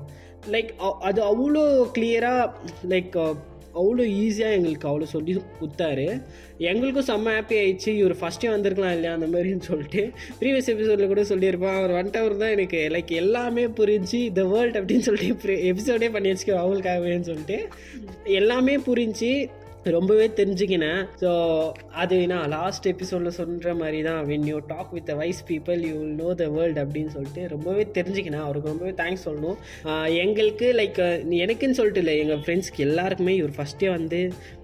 லைக் அது அவ்வளோ கிளியராக லைக் அவ்வளோ ஈஸியாக எங்களுக்கு அவ்வளோ சொல்லி கொடுத்தாரு. எங்களுக்கும் செம்ம ஹாப்பி ஆயிடுச்சு. இவர் ஃபஸ்ட்டே வந்திருக்கலாம் இல்லையா அந்த மாதிரின்னு சொல்லிட்டு. ப்ரீவியஸ் எபிசோடில் கூட சொல்லியிருப்பான். அவர் வந்துட்டவர் தான் எனக்கு லைக் எல்லாமே புரிஞ்சு த வேர்ல்ட் அப்படின்னு சொல்லிட்டு எபிசோடே பண்ணி வச்சுக்கோ அவங்களுக்காகவேன்னு சொல்லிட்டு எல்லாமே புரிஞ்சு ரொம்பவே தெரிஞ்சுக்கினேன். ஸோ அது நான் லாஸ்ட் எபிசோடில் சொல்கிற மாதிரி தான் when you talk with wise people you will know the world அப்படின்னு சொல்லிட்டு ரொம்பவே தெரிஞ்சுக்கினேன். அவருக்கு ரொம்பவே தேங்க்ஸ் சொல்லணும். எங்களுக்கு லைக் எனக்குன்னு சொல்லிட்டு இல்லை. எங்கள் ஃப்ரெண்ட்ஸ்க்கு எல்லாருக்குமே இவர் ஃபஸ்ட்டே வந்து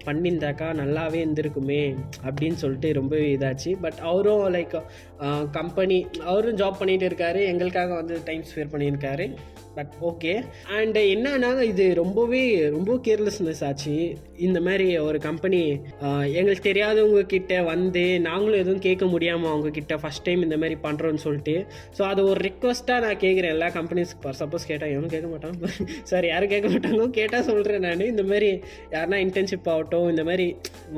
பண்ணியிருந்தாக்கா நல்லாவே இருந்திருக்குமே அப்படின்னு சொல்லிட்டு ரொம்பவே இதாச்சு. பட் அவரும் லைக் கம்பெனி அவரும் ஜாப் பண்ணிகிட்டு இருக்காரு. எங்களுக்காக வந்து டைம் ஸ்பேர் பண்ணியிருக்காரு. பட் ஓகே அண்ட் என்னன்னா இது ரொம்பவே ரொம்ப கேர்லெஸ்னஸ் ஆச்சு. இந்த மாதிரி ஒரு கம்பெனி எங்களுக்கு தெரியாதவங்க கிட்ட வந்து நாங்களும் எதுவும் கேட்க முடியாமல் அவங்க கிட்ட ஃபஸ்ட் டைம் இந்த மாதிரி பண்ணுறோன்னு சொல்லிட்டு ஸோ அது ஒரு ரிக்வஸ்ட்டாக நான் கேட்குறேன். எல்லா கம்பெனிஸ்க்கு சப்போஸ் கேட்டால் எவனும் கேட்க மாட்டான். சார் யாரும் கேட்க மாட்டாங்க கேட்டால் சொல்கிறேன் நான். இந்த மாதிரி யாருன்னா இன்டர்ன்ஷிப் ஆகட்டும் இந்த மாதிரி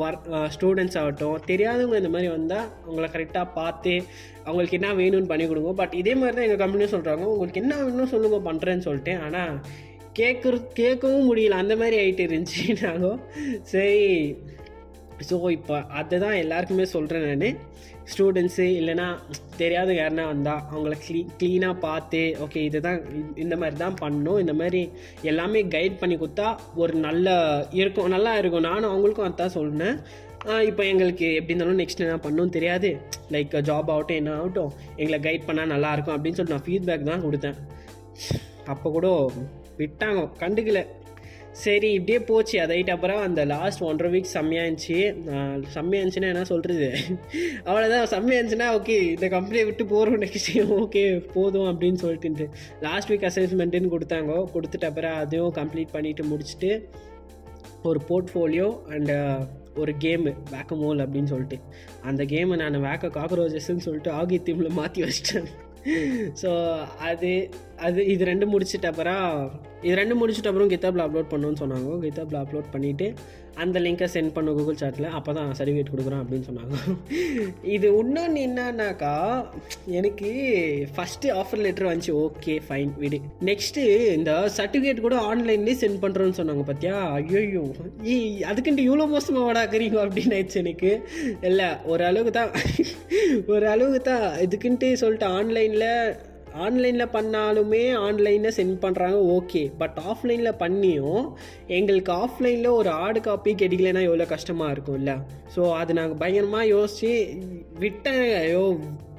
ஒர்க் ஸ்டூடெண்ட்ஸ் ஆகட்டும் தெரியாதவங்க இந்த மாதிரி வந்தால் அவங்கள கரெக்டாக பார்த்து அவங்களுக்கு என்ன வேணும்னு பண்ணி கொடுங்க. பட் இதே மாதிரி தான் எங்கள் கம்பெனியும் சொல்கிறாங்க உங்களுக்கு என்ன வேணும்னு சொல்லுங்க பண்ணுறேன்னு சொல்லிட்டு ஆனால் கேட்குற கேட்கவும் முடியல. அந்த மாதிரி ஆகிட்டு இருந்துச்சு நாங்கள் சரி. ஸோ இப்போ அதை தான் எல்லாருக்குமே சொல்கிறேன் நான். ஸ்டூடெண்ட்ஸு இல்லைனா தெரியாத யாருனா வந்தால் அவங்கள க்ளீ க்ளீனாக பார்த்து ஓகே இது தான் இந்த மாதிரி தான் பண்ணணும். இந்த மாதிரி எல்லாமே கைட் பண்ணி கொடுத்தா ஒரு நல்ல இருக்கும் நல்லா இருக்கும். நானும் அவங்களுக்கும் அதான் சொன்னேன் இப்போ எங்களுக்கு எப்படி இருந்தாலும் நெக்ஸ்ட் என்ன பண்ணணும் தெரியாது. லைக் ஜாப் ஆகட்டும் என்ன ஆகட்டும் எங்களை கைட் பண்ணால் நல்லாயிருக்கும் அப்படின்னு சொல்லிட்டு நான் ஃபீட்பேக் தான் கொடுத்தேன். அப்போ கூட விட்டாங்க கண்டுக்கல. சரி இப்படியே போச்சு. அதைட்டு அப்புறம் அந்த லாஸ்ட் ஒன்றரை வீக் செம்மையாக இருந்துச்சு. செம்மையாக இருந்துச்சுன்னா என்ன சொல்கிறது அவ்வளோதான் செம்மையாக இருந்துச்சுன்னா ஓகே இந்த கம்பெனியை விட்டு போகிறோம் நெக்ஸ்ட் ஓகே போதும் அப்படின்னு சொல்லிட்டு லாஸ்ட் வீக் அசஸ்மெண்ட்டுன்னு கொடுத்தாங்க. கொடுத்துட்டு அப்புறம் அதையும் கம்ப்ளீட் பண்ணிவிட்டு முடிச்சுட்டு ஒரு போர்ட்ஃபோலியோ அண்ட் ஒரு கேமு வேக்கமோல் அப்படின்னு சொல்லிட்டு. அந்த கேமை நான் வேக்க காக்ரோஜஸ்ன்னு சொல்லிட்டு ஆகி தீமில் மாற்றி வச்சிட்டேன். ஸோ அது அது இது ரெண்டு முடிச்சிட்ட அப்புறம் இது ரெண்டு முடிச்சிட்ட அப்புறம் கித்தாப்பில் அப்லோட் பண்ணணும்னு சொன்னாங்க. கித்தாப்பில் அப்லோட் பண்ணிவிட்டு அந்த லிங்க்கை சென்ட் பண்ண கூகுள் சாட்டில் அப்போ தான் சர்டிஃபிகேட் கொடுக்குறோம் அப்படின்னு சொன்னாங்க. இது இன்னொன்று என்னன்னாக்கா எனக்கு ஃபஸ்ட்டு ஆஃபர் லெட்டர் வந்துச்சு. ஓகே ஃபைன் விடு. நெக்ஸ்ட்டு இந்த சர்டிஃபிகேட் கூட ஆன்லைன்லேயே சென்ட் பண்ணுறோன்னு சொன்னாங்க பார்த்தியா ஐயோ ஈ அதுக்குன்ட்டு இவ்வளோ மோசமாக வடாக்குறீங்க அப்படின்னு ஆயிடுச்சு எனக்கு. இல்லை ஒரு அளவுக்கு தான். ஒரு அளவுக்கு தான். இதுக்குன்ட்டு சொல்லிட்டு ஆன்லைனில் ஆன்லைனில் பண்ணாலுமே ஆன்லைனில் சென்ட் பண்ணுறாங்க ஓகே பட் ஆஃப்லைனில் பண்ணியும் எங்களுக்கு ஆஃப்லைனில் ஒரு ஆடு காப்பி கிடைக்கலனா எவ்வளோ கஷ்டமாக இருக்கும்ல? ஸோ அது நாங்கள் பயங்கரமாக யோசித்து விட்டேன் ஐயோ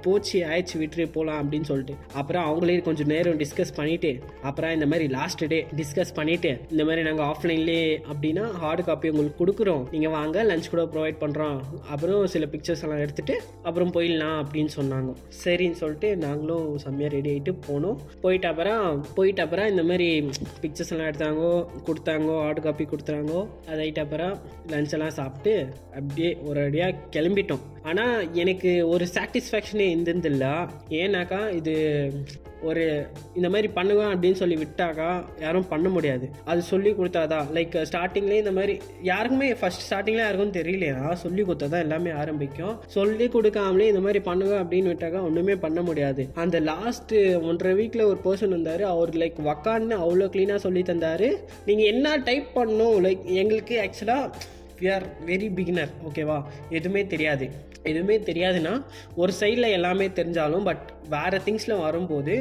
போச்சு ஆயிடுச்சு விட்டுரு போகலாம் அப்படின்னு சொல்லிட்டு. அப்புறம் அவங்களே கொஞ்சம் நேரம் டிஸ்கஸ் பண்ணிவிட்டு அப்புறம் இந்த மாதிரி லாஸ்ட் டே டிஸ்கஸ் பண்ணிவிட்டு இந்த மாதிரி நாங்கள் ஆஃப்லைன்லேயே அப்படின்னா ஹார்டு காப்பி உங்களுக்கு கொடுக்குறோம். நீங்கள் வாங்க லஞ்ச் கூட ப்ரொவைட் பண்ணுறோம் அப்புறம் சில பிக்சர்ஸ் எல்லாம் எடுத்துகிட்டு அப்புறம் போயிடலாம் அப்படின்னு சொன்னாங்க. சரின்னு சொல்லிட்டு நாங்களும் செம்மையாக ரெடி ஆகிட்டு போனோம். போயிட்டு அப்புறம் போயிட்டு அப்புறம் இந்த மாதிரி பிக்சர்ஸ் எல்லாம் எடுத்தாங்கோ கொடுத்தாங்கோ ஹார்டு காப்பி கொடுத்துறாங்கோ. அதாயிட்ட அப்புறம் லஞ்ச் எல்லாம் சாப்பிட்டு அப்படியே ஒரு அடியாக கிளம்பிட்டோம். ஆனால் எனக்கு ஒரு சாட்டிஸ்ஃபேக்ஷனே இருந்ததில்ல. ஏன்னாக்கா இது ஒரு இந்த மாதிரி பண்ணுவேன் அப்படின்னு சொல்லி விட்டாக்கா யாரும் பண்ண முடியாது. அது சொல்லி கொடுத்தாதான். லைக் ஸ்டார்டிங்லேயே இந்த மாதிரி யாருக்குமே ஃபர்ஸ்ட் ஸ்டார்டிங்கில் யாருக்கும் தெரியலையா? சொல்லி கொடுத்தா தான் எல்லாமே ஆரம்பிக்கும். சொல்லி கொடுக்காமலே இந்த மாதிரி பண்ணுவேன் அப்படின்னு விட்டாக்கா ஒன்றுமே பண்ண முடியாது. அந்த லாஸ்ட் ஒன்றரை வீக்கில் ஒரு பர்சன் வந்தார் அவர் லைக் உக்கான்னு அவ்வளோ க்ளீனாக சொல்லி தந்தார். நீங்கள் என்ன டைப் பண்ணணும்? லைக் எங்களுக்கு ஆக்சுவலாக வி ஆர் வெரி பிகினர் ஓகேவா எதுவுமே தெரியாது. எதுவுமே தெரியாதுன்னா ஒரு சைடில் எல்லாமே தெரிஞ்சாலும் பட் வேறு திங்ஸில் வரும்போது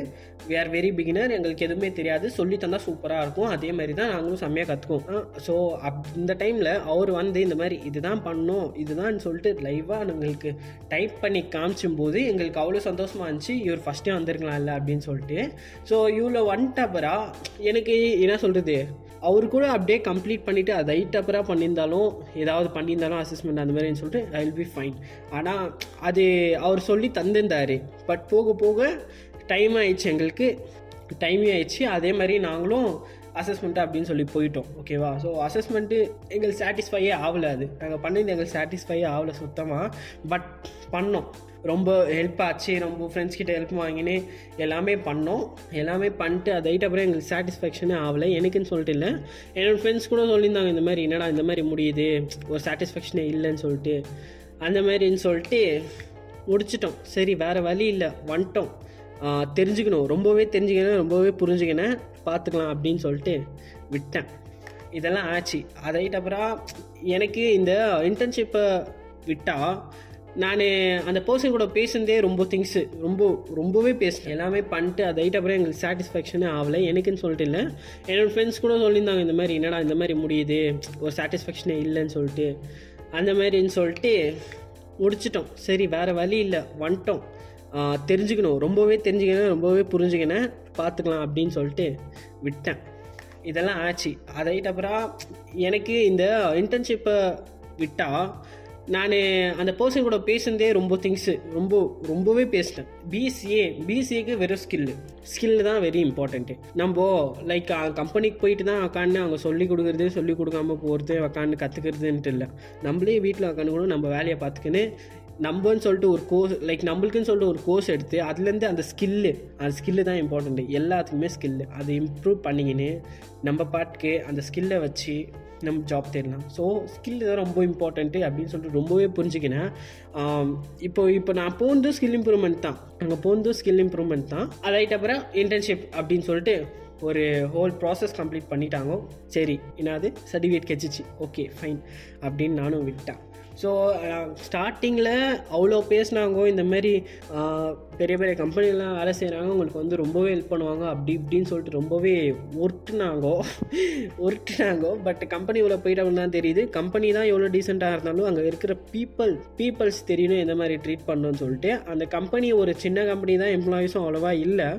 வி ஆர் வெரி பிகினர் எங்களுக்கு எதுவுமே தெரியாது. சொல்லி தந்தால் சூப்பராக இருக்கும். அதே மாதிரி தான் நாங்களும் செம்மையாக கற்றுக்குவோம் ஸோ அப் இந்த டைமில் அவர் வந்து இந்த மாதிரி இதுதான் பண்ணோம் இதுதான் சொல்லிட்டு லைவாக எங்களுக்கு டைப் பண்ணி காமிச்சும் போது எங்களுக்கு அவ்வளோ சந்தோஷமாக இருந்துச்சு. இவர் ஃபஸ்ட்டே வந்திருக்கலாம் இல்லை அப்படின்னு சொல்லிட்டு. ஸோ இவ்வளோ வந்துட்டப்பரா எனக்கு என்ன சொல்கிறது அவர் கூட அப்படியே கம்ப்ளீட் பண்ணிவிட்டு அதை ரைட்டப்பராக பண்ணியிருந்தாலும் ஏதாவது பண்ணியிருந்தாலும் அசஸ்மெண்ட் அந்த மாதிரின்னு சொல்லிட்டு ஐ வில் பி ஃபைன் ஆனால் அது அவர் சொல்லி தந்திருந்தார். பட் போக போக டைம் ஆயிடுச்சு எங்களுக்கு. டைம் ஆயிடுச்சு. அதே மாதிரி நாங்களும் அசஸ்மெண்ட்டு அப்படின்னு சொல்லி போயிட்டோம். ஓகேவா ஸோ அசஸ்மெண்ட்டு எங்களுக்கு சாட்டிஸ்ஃபையே ஆகலை அது. நாங்கள் பண்ணது எங்களுக்கு சாட்டிஸ்ஃபையே ஆகலை சுத்தமாக பட் பண்ணோம். ரொம்ப ஹெல்ப் ஆச்சு ரொம்ப ஃப்ரெண்ட்ஸ் கிட்ட ஹெல்ப் வாங்கினு எல்லாமே பண்ணோம். எல்லாமே பண்ணிட்டு அதை அப்புறம் எங்களுக்கு சாட்டிஸ்ஃபேக்ஷனே ஆகலை. எனக்குன்னு சொல்லிட்டு இல்லை. என்னோடய ஃப்ரெண்ட்ஸ் கூட சொல்லியிருந்தாங்க இந்த மாதிரி என்னடா இந்த மாதிரி முடியுது? ஒரு சாட்டிஸ்ஃபேக்ஷனே இல்லைன்னு சொல்லிட்டு. அந்த மாதிரின்னு சொல்லிட்டு முடிச்சிட்டோம். சரி வேறு வழி இல்லை. வந்துட்டோம். தெரிஞ்சுக்கணும். ரொம்பவே தெரிஞ்சுக்கணும் ரொம்பவே புரிஞ்சுக்கினேன். பார்த்துக்கலாம் அப்படின்னு சொல்லிட்டு விட்டேன். இதெல்லாம் ஆச்சு. அதை அப்புறம் எனக்கு இந்த இன்டர்ன்ஷிப்பை விட்டால் நான் அந்த பர்சன் கூட பேசுனதே ரொம்ப திங்ஸு ரொம்ப ரொம்பவே பேசினேன். எல்லாமே பண்ணிட்டு அதை அப்புறம் எங்களுக்கு சாட்டிஸ்ஃபேக்ஷனே ஆகலை. எனக்குன்னு சொல்லிட்டு இல்லை. என்னோடய ஃப்ரெண்ட்ஸ் கூட சொல்லியிருந்தாங்க இந்த மாதிரி என்னடா இந்த மாதிரி முடியுது ஒரு சாட்டிஸ்ஃபேக்ஷனே இல்லைன்னு சொல்லிட்டு. அந்த மாதிரின்னு சொல்லிட்டு முடிச்சிட்டோம். சரி வேறு வழி இல்லை. வந்துட்டோம். தெரிஞ்சுக்கணும். ரொம்பவே தெரிஞ்சுக்கணும் ரொம்பவே புரிஞ்சுக்கினேன். பார்த்துக்கலாம் அப்படின்னு சொல்லிட்டு விட்டேன். இதெல்லாம் ஆச்சு. அதை அப்புறம் எனக்கு இந்த இன்டர்ன்ஷிப்பை விட்டால் நான் அந்த பர்சன் கூட பேசுனதே ரொம்ப திங்ஸு ரொம்ப ரொம்பவே பேசினேன் பிசிஏ பிசிஏக்கு வெறும் ஸ்கில்லு ஸ்கில்லு தான் வெரி இம்பார்ட்டண்ட்டு நம்ம லைக் கம்பெனிக்கு போயிட்டு தான் உக்காந்து அவங்க சொல்லி கொடுக்குறது சொல்லி கொடுக்காம போகிறது உக்காந்து கற்றுக்கிறதுன்ட்டு இல்லை. நம்மளே வீட்டில் உக்காந்து கூட நம்ம வேலையை பார்த்துக்கின்னு நம்மன்னு சொல்லிட்டு ஒரு கோர்ஸ் லைக் நம்மளுக்குன்னு சொல்லிட்டு ஒரு கோர்ஸ் எடுத்து அதுலேருந்து அந்த ஸ்கில்லு அந்த ஸ்கில்லு தான் இம்பார்ட்டண்ட்டு எல்லாத்துக்குமே ஸ்கில்லு அதை இம்ப்ரூவ் பண்ணிக்கின்னு நம்ம பாட்டுக்கு அந்த ஸ்கில்லை வச்சு நம்ம ஜாப் தேடலாம். ஸோ ஸ்கில் தான் ரொம்ப இம்பார்ட்டண்ட்டு அப்படின்னு சொல்லிட்டு ரொம்பவே புரிஞ்சுக்கினேன். இப்போ இப்போ நான் போனதும் ஸ்கில் இம்ப்ரூவ்மெண்ட் தான். அங்கே போனதும் ஸ்கில் இம்ப்ரூவ்மெண்ட் தான். அதாயிட்ட அப்புறம் இன்டர்ன்ஷிப் அப்படின்னு சொல்லிட்டு ஒரு ஹோல் ப்ராசஸ் கம்ப்ளீட் பண்ணிட்டாங்க. சரி என்னது? சர்டிஃபிகேட் கிடச்சிச்சு. ஓகே ஃபைன் அப்படின்னு நானும் விட்டேன் ஸோ ஸ்டார்டிங்கில் அவ்வளோ பேசினாங்க இந்த மாதிரி பெரிய பெரிய கம்பெனிலாம் வேலை செய்கிறாங்க உங்களுக்கு வந்து ரொம்பவே ஹெல்ப் பண்ணுவாங்க அப்படி இப்படின்னு சொல்லிட்டு ரொம்பவே ஒருட்டுனாங்கோ ஒருட்டுனாங்கோ பட் கம்பெனி இவ்வளோ போயிட்டவங்க தான் தெரியுது. கம்பெனி தான் எவ்வளோ டீசெண்டாக இருந்தாலும் அங்கே இருக்கிற பீப்புள் பீப்புள்ஸ் தெரியணும் எந்த மாதிரி ட்ரீட் பண்ணணும்னு சொல்லிட்டு அந்த கம்பெனி ஒரு சின்ன கம்பெனி தான் எம்ப்ளாயிஸும் அவ்வளோவா இல்லை.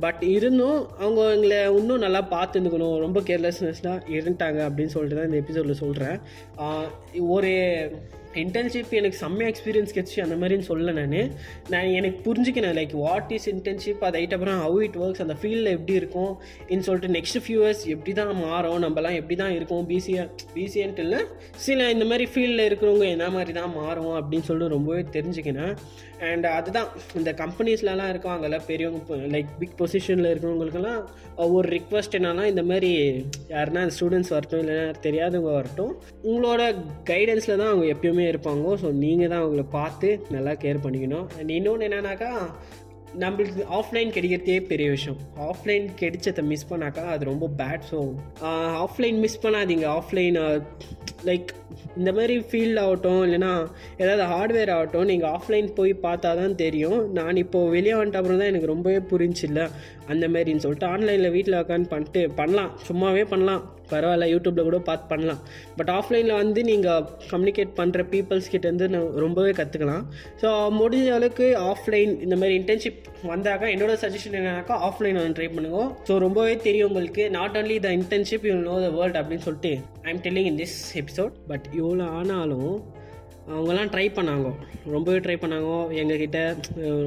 பட் இருந்தும் அவங்க எங்களை இன்னும் நல்லா பார்த்துருந்துக்கணும் ரொம்ப கேர்லெஸ்னஸ்லாம் இருந்துட்டாங்க அப்படின்னு சொல்லிட்டு தான் இந்த எபிசோடில் சொல்கிறேன் ஒரு இன்டர்ன்ஷிப் எனக்கு செம்ம எக்ஸ்பீரியன்ஸ் கிடச்சி அந்த மாதிரின்னு சொல்ல நான். நான் எனக்கு புரிஞ்சுக்கினேன் லைக் வாட் இஸ் இன்டர்ன்ஷிப் அது அப்புறம் ஹவு இட் ஒர்க்ஸ் அந்த ஃபீல்டில் எப்படி இருக்கும்? இன்னு சொல்லிட்டு நெக்ஸ்ட் ஃபியூ இயர்ஸ் எப்படி தான் மாறும்? நம்மலாம் எப்படி தான் இருக்கும்? பிசிஏ பிசிஏன்ட்டு இல்லை சில இந்த மாதிரி ஃபீல்டில் இருக்கிறவங்க என்ன மாதிரி தான் மாறும் அப்படின்னு சொல்லிட்டு ரொம்பவே தெரிஞ்சுக்கினேன். அண்ட் அதுதான் இந்த கம்பெனிஸ்லலாம் இருக்காங்கல்ல பெரியவங்க லைக் பிக் பொசிஷனில் இருக்கிறவங்களுக்கெல்லாம் ஒரு ரிக்வஸ்ட் என்னன்னா இந்த மாதிரி யாருன்னா ஸ்டூடெண்ட்ஸ் வரட்டும் இல்லைன்னா தெரியாதவங்க வரட்டும் உங்களோட கைடன்ஸில் தான் அவங்க எப்பயுமே இருப்பாங்க. ஸோ நீங்கள் தான் அவங்கள பார்த்து நல்லா கேர் பண்ணிக்கணும். அண்ட் இன்னொன்று என்னன்னாக்கா நம்மளுக்கு ஆஃப்லைன் கிடைக்கிறதே பெரிய விஷயம். ஆஃப்லைன் கிடைச்சதை மிஸ் பண்ணாக்கா அது ரொம்ப பேட் ஸோ ஆஃப்லைன் மிஸ் பண்ணாதீங்க. ஆஃப்லைன் லைக் இந்த மாதிரி ஃபீல்ட் ஆகட்டும் இல்லைனா ஏதாவது ஹார்ட்வேர் ஆகட்டும் நீங்கள் ஆஃப்லைன் போய் பார்த்தா தான் தெரியும். நான் இப்போது வெளியே வந்துட்ட அப்புறம் தான் எனக்கு ரொம்பவே புரிஞ்சில்ல. அந்த மாதிரின்னு சொல்லிட்டு ஆன்லைனில் வீட்டில் உட்காந்து பண்ணிட்டு பண்ணலாம். சும்மாவே பண்ணலாம். பரவாயில்ல யூடியூப்பில் கூட பார்த்து பண்ணலாம். பட் ஆஃப்லைனில் வந்து நீங்கள் கம்யூனிகேட் பண்ணுற பீப்புள்ஸ் கிட்டேருந்து ரொம்பவே கற்றுக்கலாம் ஸோ முடிஞ்ச அளவுக்கு ஆஃப்லைன் இந்த மாதிரி இன்டர்ன்ஷிப் வந்தாக்கா என்னோடய சஜஷன் என்னன்னாக்கா ஆஃப்லைன் வந்து ட்ரை பண்ணுங்க. ஸோ ரொம்பவே தெரியும் உங்களுக்கு. Not only the internship you know the world அப்படின்னு சொல்லிட்டு I am telling in this episode but இவ்வளோ ஆனாலும் அவங்கெல்லாம் ட்ரை பண்ணாங்க. ரொம்பவே ட்ரை பண்ணாங்க. எங்ககிட்ட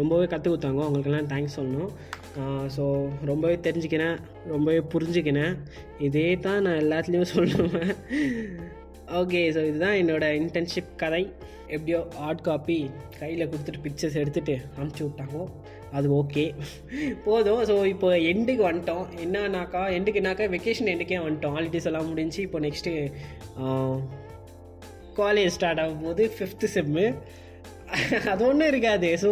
ரொம்பவே கற்றுக் கொடுத்தாங்க. அவங்களுக்கெல்லாம் தேங்க்ஸ் சொல்லணும். ஸோ ரொம்பவே தெரிஞ்சுக்கினேன் ரொம்பவே புரிஞ்சுக்கினேன். இதே தான் நான் எல்லாத்துலேயும் சொல்லுவேன். ஓகே ஸோ இதுதான் என்னோடய இன்டர்ன்ஷிப் கதை. எப்படியோ ஹார்ட் காப்பி கையில் கொடுத்துட்டு பிக்சர்ஸ் எடுத்துகிட்டு அனுப்பிச்சி விட்டாங்க. அது ஓகே போதும். ஸோ இப்போ எண்டுக்கு வந்துட்டோம். என்னன்னாக்கா எண்டுக்குனாக்கா வெக்கேஷன் எண்டுக்கே வந்துட்டோம். ஹாலிடேஸ் எல்லாம் முடிஞ்சு இப்போ நெக்ஸ்ட்டு காலேஜ் ஸ்டார்ட் ஆகும் போது ஃபிஃப்த்து செம்மு அது ஒன்றும் இருக்காது. ஸோ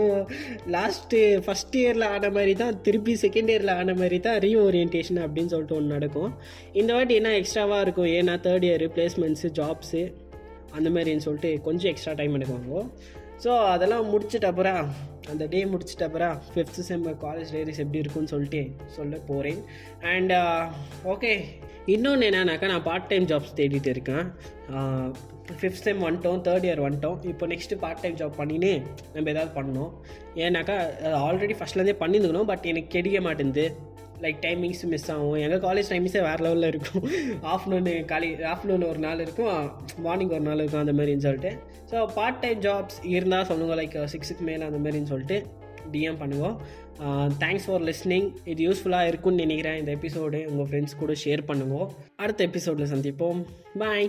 லாஸ்ட்டு ஃபஸ்ட் இயரில் ஆன மாதிரி தான் திருப்பி செகண்ட் இயரில் ஆன மாதிரி தான் ரீஓரியன்டேஷன் அப்படின்னு சொல்லிட்டு ஒன்று நடக்கும். இந்த வாட்டி என்ன எக்ஸ்ட்ராவாக இருக்கும் ஏன்னா தேர்ட் இயர் பிளேஸ்மெண்ட்ஸு ஜாப்ஸு அந்த மாதிரின்னு சொல்லிட்டு கொஞ்சம் எக்ஸ்ட்ரா டைம் எடுக்குவாங்க. ஸோ அதெல்லாம் முடிச்சிட்ட அப்புறம் அந்த டே முடிச்சிட்ட அப்புறம் ஃபிஃப்த் செம் காலேஜ் டைரிஸ் எப்படி இருக்குன்னு சொல்லிட்டு சொல்ல போகிறேன் அண்ட் ஓகே இன்னொன்று என்னன்னாக்கா நான் பார்ட் டைம் ஜாப்ஸ் தேடிட்டு இருக்கேன். ஃபிஃப்த் செம் வந்துட்டோம் தேர்ட் இயர் வந்துட்டோம். இப்போ நெக்ஸ்ட்டு பார்ட் டைம் ஜாப் பண்ணினே நம்ம ஏதாவது பண்ணோம் ஏன்னாக்கா ஆல்ரெடி ஃபஸ்ட்லேருந்தே பண்ணியிருந்துக்கணும் பட் எனக்கு கிடைக்க மாட்டேங்குது லைக் டைமிங்ஸ் மிஸ் ஆகும். எங்கள் காலேஜ் டைமிங்ஸே வேறு லெவலில் இருக்கும். ஆஃப்டர்நூனு காலி ஆஃப்டர்நூன் ஒரு நாள் இருக்கும். மார்னிங் ஒரு நாள் இருக்கும் அந்த மாதிரின்னு சொல்லிட்டு. ஸோ பார்ட் டைம் ஜாப்ஸ் இருந்தால் சொல்லுங்கள் லைக் சிக்ஸுக்கு மேலே அந்த மாதிரின்னு சொல்லிட்டு டிஎம் பண்ணுவோம். தேங்க்ஸ் ஃபார் லிஸ்னிங் இது யூஸ்ஃபுல்லாக இருக்கும்னு நினைக்கிறேன். இந்த எபிசோடு உங்கள் ஃப்ரெண்ட்ஸ் கூட ஷேர் பண்ணுவோம். அடுத்த எபிசோடில் சந்திப்போம். பாய்